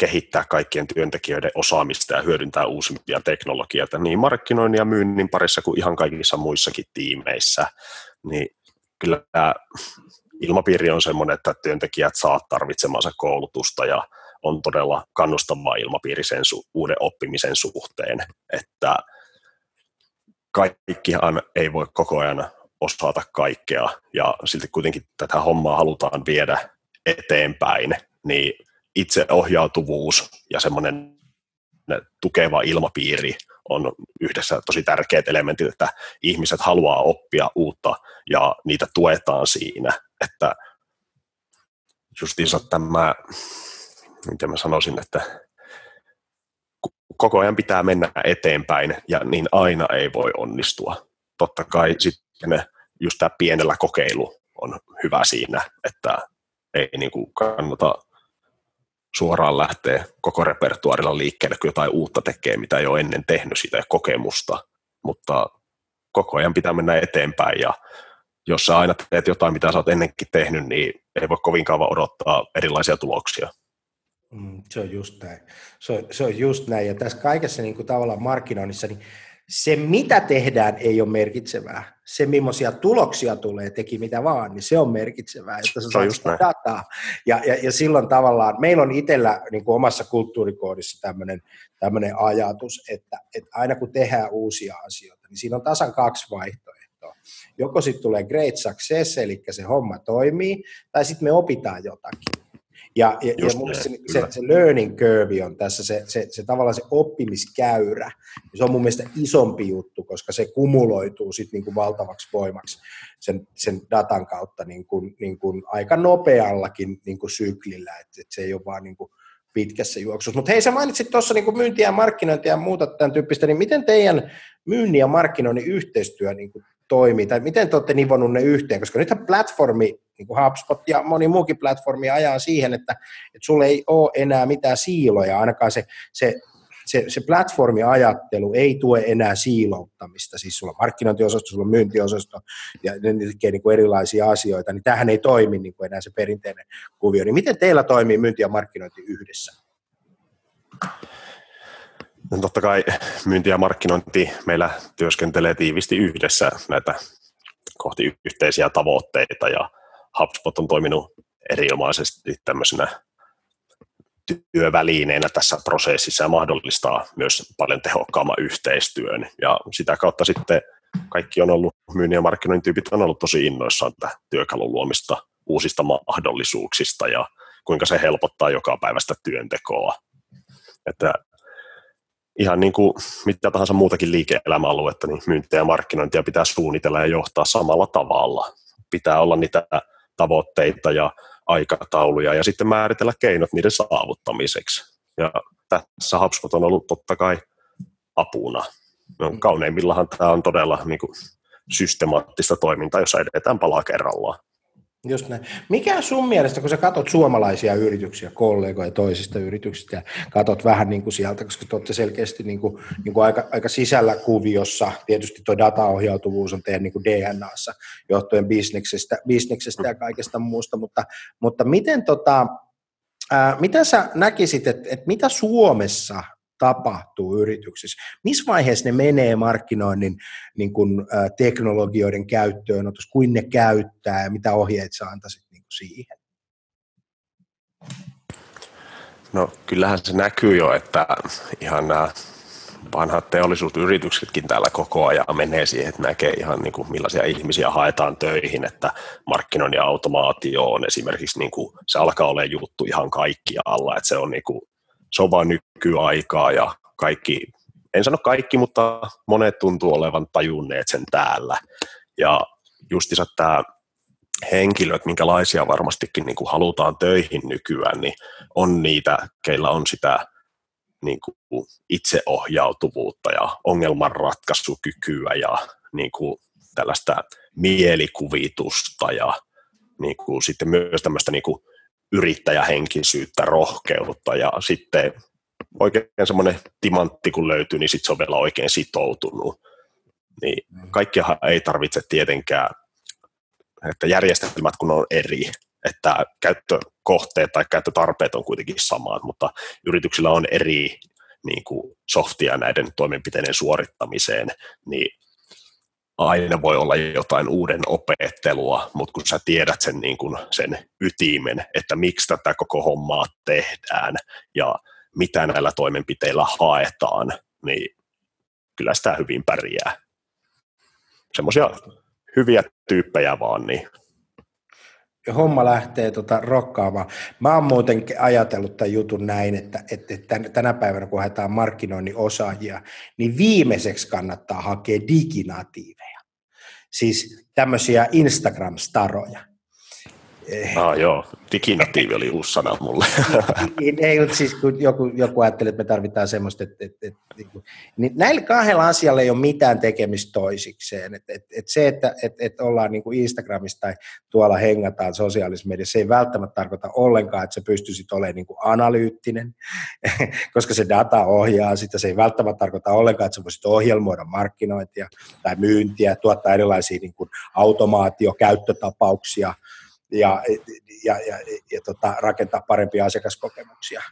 kehittää kaikkien työntekijöiden osaamista ja hyödyntää uusimpia teknologioita niin markkinoinnin ja myynnin parissa kuin ihan kaikissa muissakin tiimeissä, niin kyllä tämä ilmapiiri on sellainen, että työntekijät saa tarvitsemansa koulutusta ja on todella kannustava ilmapiiri sen su- uuden oppimisen suhteen, että kaikkihan ei voi koko ajan osata kaikkea ja silti kuitenkin tätä hommaa halutaan viedä eteenpäin, niin itseohjautuvuus ja semmoinen tukeva ilmapiiri on yhdessä tosi tärkeät elementit, että ihmiset haluaa oppia uutta ja niitä tuetaan siinä, että justiinsa tämä, miten mä sanoisin, että koko ajan pitää mennä eteenpäin ja niin aina ei voi onnistua. Totta kai sitten just tämä pienellä kokeilu on hyvä siinä, että ei niin kuin kannata suoraan lähtee koko repertuarilla liikkeelle, kun jotain uutta tekee, mitä ei ole ennen tehnyt sitä kokemusta, mutta koko ajan pitää mennä eteenpäin ja jos sä aina teet jotain, mitä sä oot ennenkin tehnyt, niin ei voi kovin kauan odottaa erilaisia tuloksia. Mm, se on just näin. Se on, se on just näin. Ja tässä kaikessa niin kuin tavallaan markkinoinnissa, niin se mitä tehdään ei ole merkitsevää. Se millaisia tuloksia tulee, teki mitä vaan, niin se on merkitsevää, että sä saat sitä dataa. Ja, ja, ja silloin tavallaan, meillä on itsellä niin kuin omassa kulttuurikoodissa tämmöinen, tämmöinen ajatus, että, että aina kun tehdään uusia asioita, niin siinä on tasan kaksi vaihtoehtoa. Joko sitten tulee great success, eli se homma toimii, tai sitten me opitaan jotakin. Ja, ja, ja mun se, se, se learning curve on tässä, se, se, se tavallaan se oppimiskäyrä, se on mun mielestä isompi juttu, koska se kumuloituu sitten niin kuin valtavaksi voimaksi sen, sen datan kautta niin kuin, niin kuin aika nopeallakin niin kuin syklillä, että, että se ei ole vaan niin kuin pitkässä juoksussa. Mutta hei, sä mainitsit tuossa niin myyntiä ja markkinointia ja muuta tämän tyyppistä, niin miten teidän myynnin ja markkinoinnin yhteistyö niin kuin toimii, tai miten te olette nivonut ne yhteen, koska nythän platformi, niin kuin HubSpot ja moni muukin platformi ajaa siihen, että, että sulle ei ole enää mitään siiloja, ainakaan se, se se, se platformiajattelu ei tue enää siilouttamista, siis sulla on markkinointiosasto, sulla on myyntiosasto ja ne tekee niin kuin erilaisia asioita, niin tähän ei toimi niin kuin enää se perinteinen kuvio. Niin miten teillä toimii myynti ja markkinointi yhdessä? No totta kai myynti ja markkinointi meillä työskentelee tiivisti yhdessä näitä kohti yhteisiä tavoitteita ja HubSpot on toiminut erinomaisesti tämmöisenä työvälineenä tässä prosessissa ja mahdollistaa myös paljon tehokkaamman yhteistyön. Ja sitä kautta sitten kaikki on ollut, myynnin ja markkinoinnin tyypit on ollut tosi innoissaan tätä työkalun luomista uusista mahdollisuuksista ja kuinka se helpottaa joka päivästä työntekoa. Että ihan niin kuin mitä tahansa muutakin liike-elämäaluetta, niin myyntiä ja markkinointia pitää suunnitella ja johtaa samalla tavalla. Pitää olla niitä tavoitteita ja aikatauluja ja sitten määritellä keinot niiden saavuttamiseksi. Ja tässä HubSpot on ollut totta kai apuna. No, kauneimmillahan tämä on todella niin kuin, systemaattista toimintaa, jossa edetään palaa kerrallaan. Just näin. Mikä sun mielestä, kun sä katot suomalaisia yrityksiä, kollegoja toisista yrityksistä ja katot vähän niin kuin sieltä, koska te olette selkeästi niin kuin, niin kuin aika, aika sisällä kuviossa, tietysti tuo dataohjautuvuus on teidän niin kuin DNAssa johtuen bisneksestä, bisneksestä ja kaikesta muusta, mutta, mutta miten tota, ää, mitä sä näkisit, että, että mitä Suomessa tapahtuu yrityksissä? Missä vaiheessa ne menee markkinoinnin niin kuin, ä, teknologioiden käyttöön, kuin ne käyttää ja mitä ohjeet sä antaisit niin kuin siihen? No kyllähän se näkyy jo, että ihan nämä vanhat teollisuusyrityksetkin täällä koko ajan menee siihen, että näkee ihan niin kuin millaisia ihmisiä haetaan töihin, että markkinoinnin automaatio on esimerkiksi, niin kuin, se alkaa olla juttu ihan kaikkialla, että se on niin kuin, vaan nykyaikaa ja kaikki, en sano kaikki, mutta monet tuntuu olevan tajunneet sen täällä. Ja justiinsa tämä henkilöt, minkälaisia varmastikin niin kuin halutaan töihin nykyään, niin on niitä, keillä on sitä niin kuin itseohjautuvuutta ja ongelmanratkaisukykyä ja niin kuin tällaista mielikuvitusta ja niin kuin sitten myös tämmöistä niin kuin yrittäjähenkisyyttä, rohkeutta ja sitten oikein semmoinen timantti kun löytyy, niin sitten se on vielä oikein sitoutunut. Niin mm. kaikkiahan ei tarvitse tietenkään, että järjestelmät kun on eri, että käyttökohteet tai käyttötarpeet on kuitenkin samat, mutta yrityksillä on eri niin kuin softia näiden toimenpiteiden suorittamiseen, niin aina voi olla jotain uuden opettelua, mutta kun sä tiedät sen, niin kuin sen ytimen, että miksi tätä koko hommaa tehdään ja mitä näillä toimenpiteillä haetaan, niin kyllä sitä hyvin pärjää. Semmoisia hyviä tyyppejä vaan, niin homma lähtee tota rokkaamaan. Mä oon muuten ajatellut tämän jutun näin, että, että tänä päivänä kun haetaan markkinoinnin osaajia, niin viimeiseksi kannattaa hakea diginatiiveja. Siis tämmöisiä Instagram-staroja. Ah, joo, diginatiivi oli uusi sana mulle. niin, ei, mutta siis kun joku, joku ajattelee, että me tarvitaan semmoista, että, että, että niin, niin näillä kahdella asialla ei ole mitään tekemistä toisikseen. Että, että, että se, että, että, että ollaan niin kuin Instagramissa tai tuolla hengataan sosiaalisessa mediassa, se ei välttämättä tarkoita ollenkaan, että sä pystyisit olemaan niin kuin analyyttinen, (laughs) koska se data ohjaa sitä. Se ei välttämättä tarkoita ollenkaan, että sä voisit ohjelmoida markkinointia tai myyntiä, tuottaa erilaisia niin kuin automaatiokäyttötapauksia, ja, ja, ja, ja tota, rakentaa parempia asiakaskokemuksia.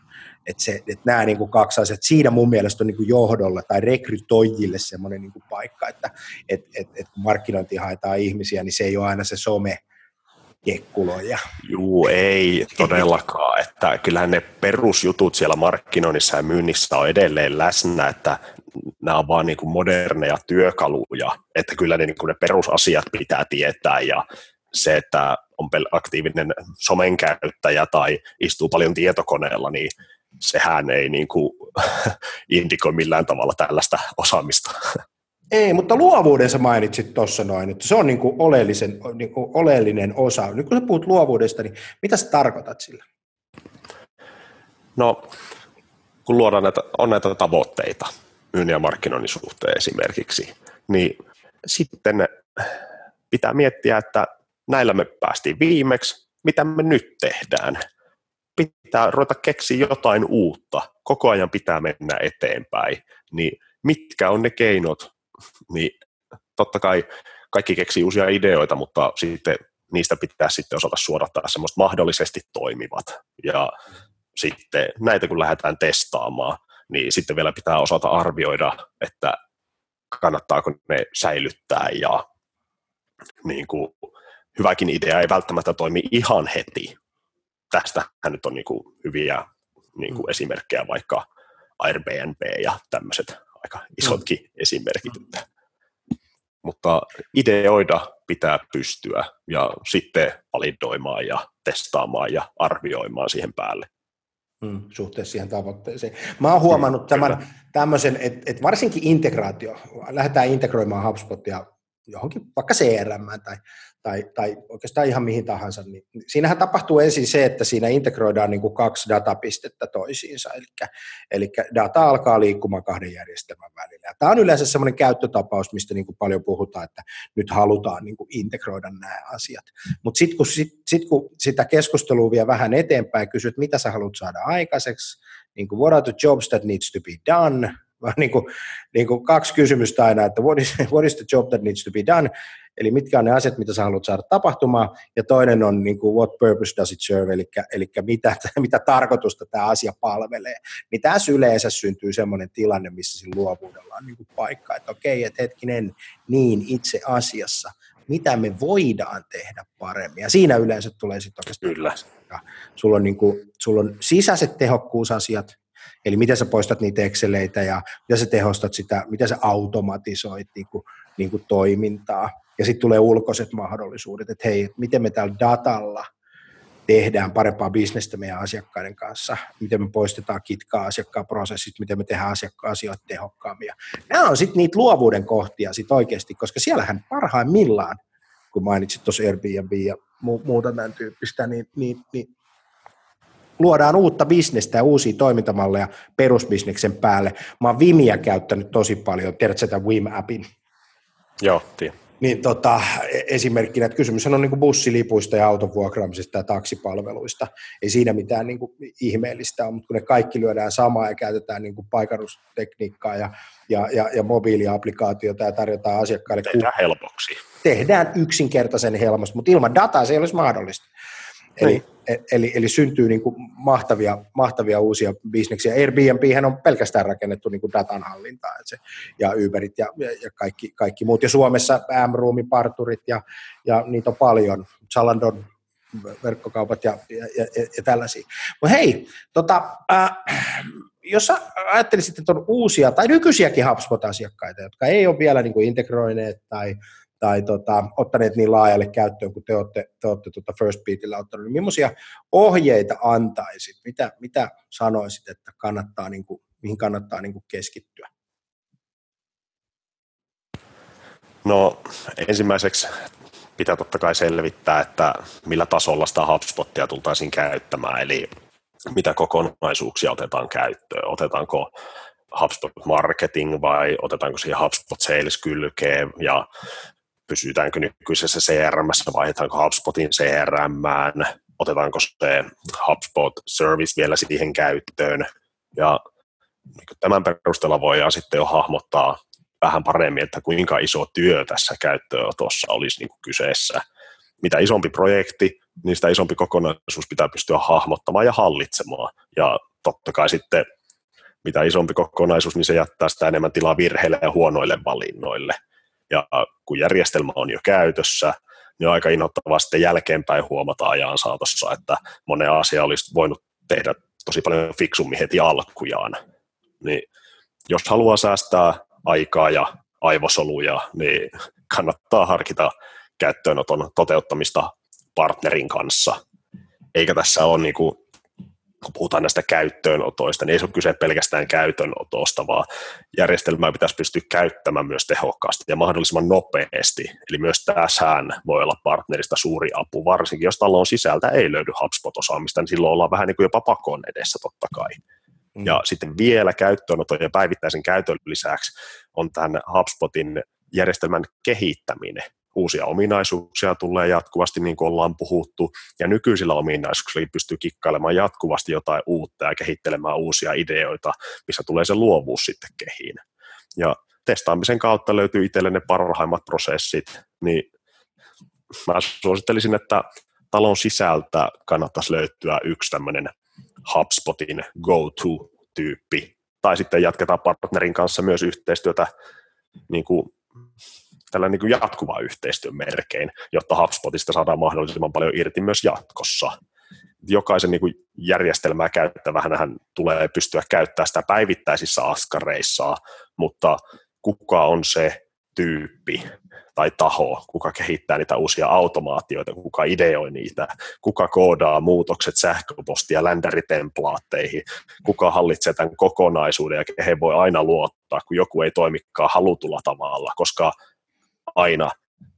Et se, et nämä niin kuin kaksi asiaa, siinä mun mielestä on niin kuin johdolle tai rekrytoijille semmoinen niin paikka, että et, et, et kun markkinointi haetaan ihmisiä, niin se ei ole aina se some, kekkuloja. Juu, ei todellakaan. Että kyllähän ne perusjutut siellä markkinoinnissa ja myynnissä on edelleen läsnä, että nämä on vaan niin kuin moderneja työkaluja, että kyllä ne, niin kuin ne perusasiat pitää tietää ja se, että on aktiivinen somen käyttäjä tai istuu paljon tietokoneella, niin sehän ei niin kuin (laughs) indikoi millään tavalla tällaista osaamista. Ei, mutta luovuuden sä mainitsit tuossa noin, että se on niin kuin oleellisen, niin kuin oleellinen osa. Nyt kun sä puhut luovuudesta, niin mitä sä tarkoitat sillä? No, kun luodaan näitä, on näitä tavoitteita myynnin ja markkinoinnin suhteen esimerkiksi, niin sitten pitää miettiä, että näillä me päästiin viimeksi, mitä me nyt tehdään. Pitää ruveta keksiä jotain uutta, koko ajan pitää mennä eteenpäin, niin mitkä on ne keinot, niin totta kai kaikki keksii uusia ideoita, mutta sitten niistä pitää sitten osata suodattaa semmoista mahdollisesti toimivat. Ja sitten näitä kun lähdetään testaamaan, niin sitten vielä pitää osata arvioida, että kannattaako ne säilyttää ja niin kuin hyväkin idea ei välttämättä toimi ihan heti. Tästähän nyt on niin kuin hyviä niin kuin mm. esimerkkejä, vaikka Airbnb ja tämmöiset aika isotkin mm. esimerkit. Mm. Mutta ideoida pitää pystyä ja sitten validoimaan ja testaamaan ja arvioimaan siihen päälle. Hmm, suhteessa siihen tavoitteeseen. Mä oon huomannut hmm, tämän, tämmöisen, että, että varsinkin integraatio, lähdetään integroimaan HubSpotia johonkin vaikka CRM tai, tai, tai oikeastaan ihan mihin tahansa, niin siinähän tapahtuu ensin se, että siinä integroidaan niin kuin kaksi datapistettä toisiinsa, eli, eli data alkaa liikkumaan kahden järjestelmän välillä. Ja tämä on yleensä sellainen käyttötapaus, mistä niin kuin paljon puhutaan, että nyt halutaan niin kuin integroida nämä asiat. Mutta sitten kun, sit, sit, kun sitä keskustelua vie vähän eteenpäin, kysyt, mitä sä haluat saada aikaiseksi, niin kuin what are the jobs that needs to be done, vaan niin kuin, niin kuin kaksi kysymystä aina, että what is, what is the job that needs to be done, eli mitkä on ne asiat, mitä sä haluat saada tapahtumaan, ja toinen on niin kuin what purpose does it serve, eli, eli mitä, (laughs) mitä tarkoitusta tämä asia palvelee. Niin tässä yleensä syntyy sellainen tilanne, missä sillä luovuudella on niin kuin paikka, että okei, että hetkinen, niin itse asiassa, mitä me voidaan tehdä paremmin. Ja siinä yleensä tulee sitten oikeastaan Kyllä. Sulla on, niin kuin, sulla on sisäiset tehokkuusasiat, Eli miten sä poistat niitä Exceleitä ja miten sä tehostat sitä, miten sä automatisoit niin kuin, niin kuin toimintaa. Ja sitten tulee ulkoiset mahdollisuudet, että hei, miten me täällä datalla tehdään parempaa bisnestä meidän asiakkaiden kanssa, miten me poistetaan kitkaa asiakkaan prosessit, miten me tehdään asiakkaan asioita tehokkaammin. Nämä on sitten niitä luovuuden kohtia sit oikeasti, koska siellähän parhaimmillaan, kun mainitsit tuossa Airbnb ja muuta tämän tyyppistä, niin, niin, niin luodaan uutta bisnestä ja uusia toimintamalleja perusbisneksen päälle. Mä oon Vimiä käyttänyt tosi paljon, tiedätkö sitä Vim-appin? Joo, tiedän. Niin tota, esimerkkinä, että kysymys on niin kuin bussilipuista ja autovuokraamisesta ja taksipalveluista. Ei siinä mitään niin kuin ihmeellistä ole, mutta kun ne kaikki lyödään samaa ja käytetään niin kuin paikannustekniikkaa ja, ja, ja, ja mobiiliaplikaatiota ja tarjotaan asiakkaille. Tehdään helpoksi. Tehdään yksinkertaisen helposti, mutta ilman dataa se ei olisi mahdollista. Eli. E, eli, eli syntyy niin kuin mahtavia, mahtavia uusia bisneksiä. Airbnb on pelkästään rakennettu niin kuin datan hallintaa se, ja Uberit ja, ja, ja kaikki, kaikki muut. Ja Suomessa M-Roomi, Parturit ja, ja niitä on paljon. Zalandon verkkokaupat ja, ja, ja, ja tällaisia. Mutta hei, tota, äh, jos ajattelisit, että on uusia tai nykyisiäkin HubSpot-asiakkaita, jotka ei ole vielä niin kuin integroineet tai tai tota, ottaneet niin laajalle käyttöön, kun te olette, te olette tota First Beatillä ottaneet, niin millaisia ohjeita antaisit, mitä, mitä sanoisit, että kannattaa, niin kuin, mihin kannattaa niin kuin keskittyä? No ensimmäiseksi pitää totta kai selvittää, että millä tasolla sitä HubSpotia tultaisiin käyttämään, eli mitä kokonaisuuksia otetaan käyttöön. Otetaanko HubSpot Marketing vai otetaanko siihen HubSpot Sales kylkeen ja pysytäänkö nykyisessä CRM, vaihdetaanko HubSpotin CRM, otetaanko se HubSpot Service vielä siihen käyttöön, ja niin tämän perusteella voidaan sitten jo hahmottaa vähän paremmin, että kuinka iso työ tässä käyttöönotossa olisi niin kuin kyseessä. Mitä isompi projekti, niin sitä isompi kokonaisuus pitää pystyä hahmottamaan ja hallitsemaan. Ja totta kai sitten mitä isompi kokonaisuus, niin se jättää sitä enemmän tilaa virheille ja huonoille valinnoille. Ja kun järjestelmä on jo käytössä, niin aika inhottavaa sitten jälkeenpäin huomata ajan saatossa, että monen asia olisi voinut tehdä tosi paljon fiksummin heti alkujaan. Niin jos haluaa säästää aikaa ja aivosoluja, niin kannattaa harkita käyttöönoton toteuttamista partnerin kanssa. Eikä tässä ole niin kuin kun puhutaan näistä käyttöönotoista, niin ei se ole kyse pelkästään käytönotosta, vaan järjestelmää pitäisi pystyä käyttämään myös tehokkaasti ja mahdollisimman nopeasti. Eli myös tässähän voi olla partnerista suuri apu, varsinkin jos talon sisältä ei löydy HubSpot-osaamista, niin silloin ollaan vähän niin kuin jopa pakon edessä totta kai. Mm. Ja sitten vielä käyttöönoton ja päivittäisen käytön lisäksi on tämän HubSpotin järjestelmän kehittäminen uusia ominaisuuksia tulee jatkuvasti, niin kuin ollaan puhuttu, ja nykyisillä ominaisuuksilla pystyy kikkailemaan jatkuvasti jotain uutta ja kehittelemään uusia ideoita, missä tulee se luovuus sitten kehiin. Ja testaamisen kautta löytyy itselle ne parhaimmat prosessit, niin mä suosittelisin, että talon sisältä kannattaisi löytyä yksi tämmöinen HubSpotin go-to-tyyppi, tai sitten jatketaan partnerin kanssa myös yhteistyötä niin kuin tällä niin jatkuva yhteistyön merkein, jotta HubSpotista saadaan mahdollisimman paljon irti myös jatkossa. Jokaisen niin kuin järjestelmää käyttävähän tulee pystyä käyttämään sitä päivittäisissä askareissa, mutta kuka on se tyyppi tai taho, kuka kehittää niitä uusia automaatioita, kuka ideoi niitä, kuka koodaa muutokset sähköposti- ja ländäritemplaatteihin, kuka hallitsee tämän kokonaisuuden ja he voi aina luottaa, kun joku ei toimikaan halutulla tavalla, koska aina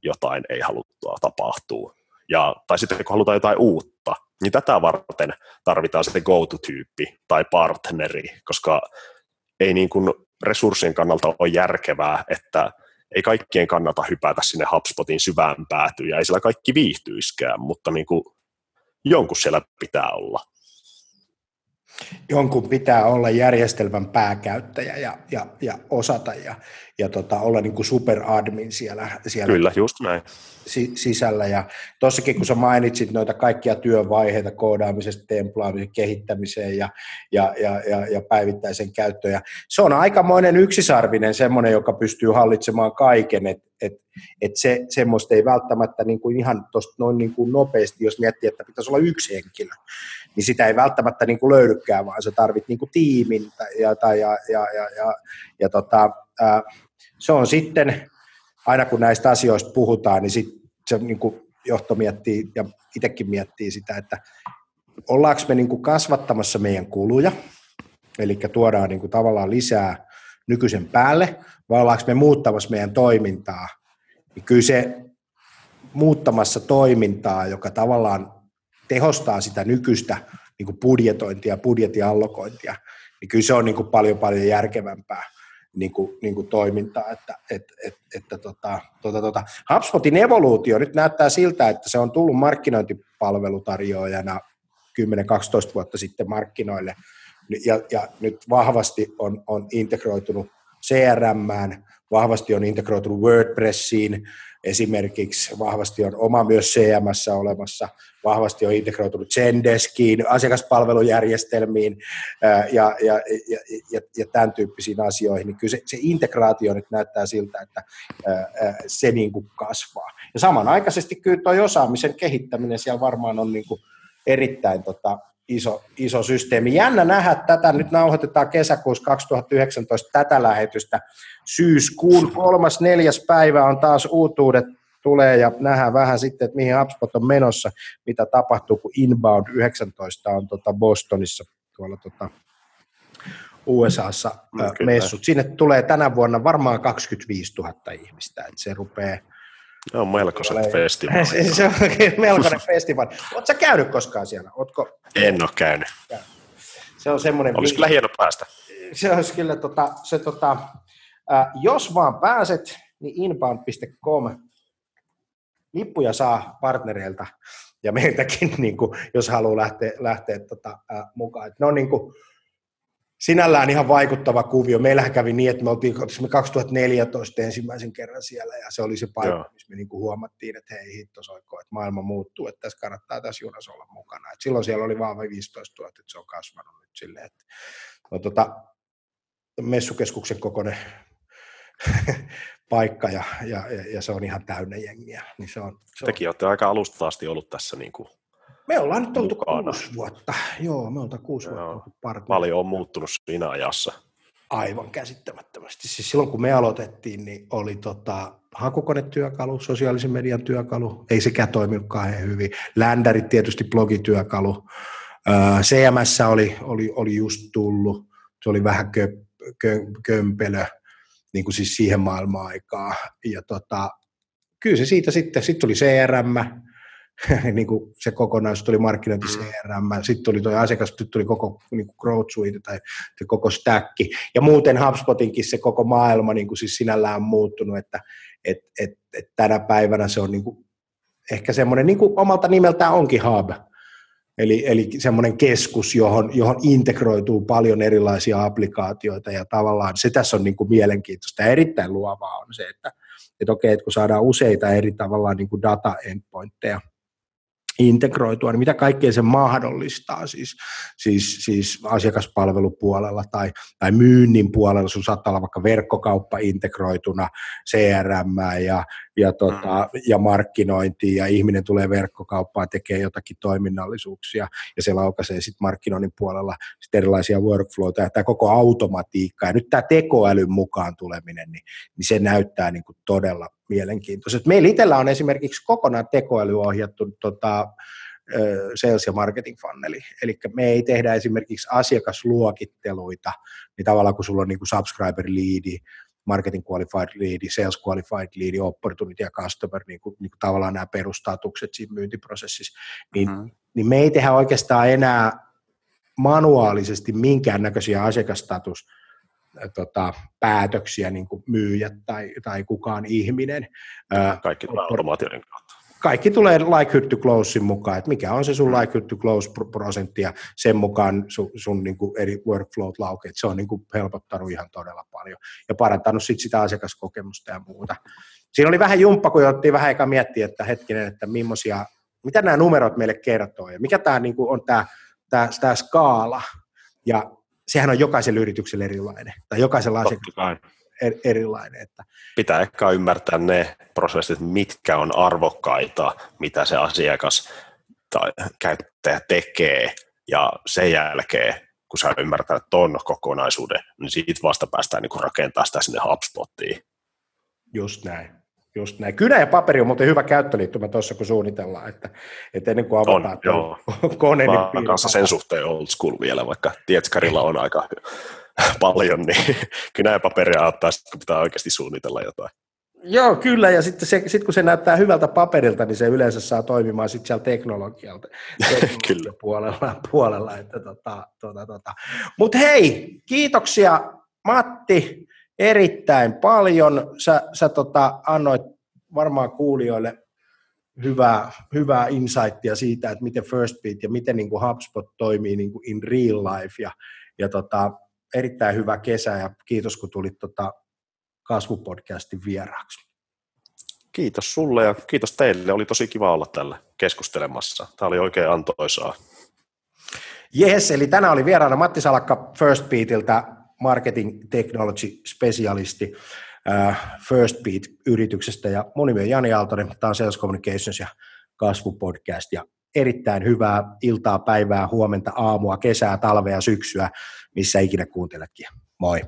jotain ei haluttua tapahtuu. Ja, tai sitten kun halutaan jotain uutta, niin tätä varten tarvitaan sitten go-to-tyyppi tai partneri, koska ei niin kuin resurssien kannalta ole järkevää, että ei kaikkien kannata hypätä sinne HubSpotin syvään päätyyn, ja ei siellä kaikki viihtyiskään, mutta niin kuin jonkun siellä pitää olla jonkun pitää olla järjestelmän pääkäyttäjä ja, ja, ja osata ja, ja tota, olla niin kuin superadmin siellä, siellä Kyllä, just näin. Si, sisällä. Ja tossakin kun sä mainitsit noita kaikkia työvaiheita koodaamisesta, templaamiseen, kehittämiseen ja, ja, ja, ja, ja päivittäisen käyttöön. se on aikamoinen yksisarvinen semmoinen, joka pystyy hallitsemaan kaiken, että et, et se, semmoista ei välttämättä niin kuin ihan tosta noin niin kuin nopeasti, jos miettii, että pitäisi olla yksi henkilö, niin sitä ei välttämättä niin kuin löydykään, vaan sä tarvit niin kuin tiimin ja, tai, ja, ja, ja, ja, ja tota, ää, se on sitten, aina kun näistä asioista puhutaan, niin sit se niin kuin johto miettii ja itsekin miettii sitä, että ollaanko me niin kuin kasvattamassa meidän kuluja, eli tuodaan niin kuin tavallaan lisää nykyisen päälle, vai ollaanko me muuttamassa meidän toimintaa, niin kyllä se muuttamassa toimintaa, joka tavallaan tehostaa sitä nykyistä niin kuin budjetointia, budjetin allokointia, niin kyllä se on niin kuin paljon paljon järkevämpää niin kuin, niin kuin toimintaa. Että, et, et, että tota, tota, tota. HubSpotin evoluutio nyt näyttää siltä, että se on tullut markkinointipalvelutarjoajana 10-12 vuotta sitten markkinoille ja, ja nyt vahvasti on, on integroitunut CRM, vahvasti on integroitunut WordPressiin, esimerkiksi vahvasti on oma myös CMS olemassa, vahvasti on integroitunut Zendeskiin, asiakaspalvelujärjestelmiin ja, ja, ja, ja, ja tämän tyyppisiin asioihin, niin kyllä se, se integraatio nyt näyttää siltä, että se niin kuin kasvaa. Ja samanaikaisesti kyllä tuo osaamisen kehittäminen siellä varmaan on niin kuin erittäin tota, iso, iso systeemi. Jännä nähdä tätä, nyt nauhoitetaan kesäkuussa 2019 tätä lähetystä. Syyskuun kolmas, neljäs päivä on taas uutuudet tulee ja nähdään vähän sitten, että mihin HubSpot on menossa, mitä tapahtuu, kun Inbound 19 on tota Bostonissa tuolla tota USAssa no, messut. Sinne tulee tänä vuonna varmaan 25 000 ihmistä, että se rupeaa (laughs) se on melkoiset festivaali. se on melkoinen festivaali. Oletko sä käynyt koskaan siellä? Ootko... En ole käynyt. Se on semmoinen... Olisi kyllä hieno päästä. Se olisi kyllä, tota, se, tota, äh, jos vaan pääset, niin inbound.com lippuja saa partnereilta ja meiltäkin, niin kuin, jos haluaa lähteä, lähteä tota, äh, mukaan. Et ne on niin kuin, sinällään ihan vaikuttava kuvio. Meillähän kävi niin, että me oltiin 2014 ensimmäisen kerran siellä ja se oli se paikka, Joo. missä me niin kuin huomattiin, että hei hitto soikko, että maailma muuttuu, että tässä kannattaa tässä junassa olla mukana. Et silloin siellä oli vaan 15 000, että se on kasvanut nyt silleen, että no, tota, messukeskuksen kokoinen (laughs) paikka ja, ja, ja, se on ihan täynnä jengiä. Niin se on, se Tekin on... olette aika alusta asti ollut tässä niin kuin me ollaan nyt oltu mukana. kuusi vuotta. Joo, me ollaan kuusi Joo. vuotta oltu Paljon on muuttunut siinä ajassa. Aivan käsittämättömästi. Siis silloin kun me aloitettiin, niin oli tota, hakukonetyökalu, sosiaalisen median työkalu, ei sekään toiminut kauhean hyvin. Ländärit tietysti blogityökalu. CMS oli, oli, oli just tullut, se oli vähän kö, kö, kömpelö, niin kuin siis siihen maailman aikaan. Ja tota, kyllä se siitä sitten, sitten tuli CRM, (laughs) niin kuin se kokonaisuus tuli markkinointi mm. CRM, sitten tuli tuo asiakas, sitten tuli koko niin kuin Growth Suite tai se koko stack. Ja muuten HubSpotinkin se koko maailma niin kuin siis sinällään on muuttunut, että et, et, et tänä päivänä se on niin kuin, ehkä semmoinen, niin kuin omalta nimeltään onkin hub, Eli, eli semmoinen keskus, johon, johon integroituu paljon erilaisia applikaatioita ja tavallaan se tässä on niin kuin mielenkiintoista ja erittäin luovaa on se, että, että okei, että kun saadaan useita eri tavallaan niin kuin data endpointteja integroitua, niin mitä kaikkea se mahdollistaa? Siis, siis, siis asiakaspalvelupuolella tai, tai myynnin puolella, sun saattaa olla vaikka verkkokauppa integroituna CRM ja, ja, tota, mm. ja markkinointi ja ihminen tulee verkkokauppaan, tekee jotakin toiminnallisuuksia ja se laukaisee sitten markkinoinnin puolella sit erilaisia workflowta ja tämä koko automatiikka ja nyt tämä tekoälyn mukaan tuleminen, niin, niin se näyttää niin kuin todella mielenkiintoiset. Meillä itsellä on esimerkiksi kokonaan tekoäly ohjattu tota, sales- ja marketing funneli. Eli me ei tehdä esimerkiksi asiakasluokitteluita, niin tavallaan kun sulla on niin kuin subscriber leadi, marketing qualified lead, sales qualified lead, opportunity ja customer, niin kuin, niin kuin tavallaan nämä perustatukset siinä myyntiprosessissa, niin, mm-hmm. niin me ei tehdä oikeastaan enää manuaalisesti minkäännäköisiä asiakastatus tota, päätöksiä niin kuin myyjät tai, tai kukaan ihminen. Kaikki automaatioiden kautta. Kaikki tulee likelihood to closein mukaan, että mikä on se sun likelihood to close prosentti ja sen mukaan sun, sun niin kuin eri workflowt laukeet. Se on niin kuin helpottanut ihan todella paljon ja parantanut sit sitä asiakaskokemusta ja muuta. Siinä oli vähän jumppa, kun otettiin vähän eka miettiä, että hetkinen, että millaisia, mitä nämä numerot meille kertoo ja mikä tämä niin kuin on tämä, tämä, tämä skaala. Ja sehän on jokaiselle yritykselle erilainen, tai jokaisella asiakkaalle erilainen. Että. Pitää ehkä ymmärtää ne prosessit, mitkä on arvokkaita, mitä se asiakas tai käyttäjä tekee, ja sen jälkeen, kun sä ymmärtät ton kokonaisuuden, niin siitä vasta päästään niin rakentamaan sitä sinne HubSpotiin. Just näin. Just näin. Kynä ja paperi on muuten hyvä käyttöliittymä tuossa, kun suunnitellaan, että, että ennen kuin avataan on, joo. (laughs) kone. Niin kanssa sen suhteen old school vielä, vaikka Tietskarilla on aika paljon, niin (laughs) kynä ja paperia auttaa, kun pitää oikeasti suunnitella jotain. Joo, kyllä, ja sitten se, sit kun se näyttää hyvältä paperilta, niin se yleensä saa toimimaan sitten siellä teknologialta (laughs) kyllä. puolella. puolella että tota, tota, tota. Mutta hei, kiitoksia Matti erittäin paljon. Sä, sä tota, annoit varmaan kuulijoille hyvää, hyvää insightia siitä, että miten First Beat ja miten niin kuin HubSpot toimii niin kuin in real life. Ja, ja tota, erittäin hyvä kesä ja kiitos kun tulit tota kasvupodcastin vieraaksi. Kiitos sulle ja kiitos teille. Oli tosi kiva olla tällä keskustelemassa. Tämä oli oikein antoisaa. Yes, eli tänään oli vieraana Matti Salakka First Beatiltä Marketing Technology Specialisti äh, First Beat-yrityksestä ja mun nimi on Jani Aaltonen, tämä on Sales Communications ja kasvupodcast ja erittäin hyvää iltaa, päivää, huomenta, aamua, kesää, talvea, syksyä, missä ikinä kuunteletkin. Moi!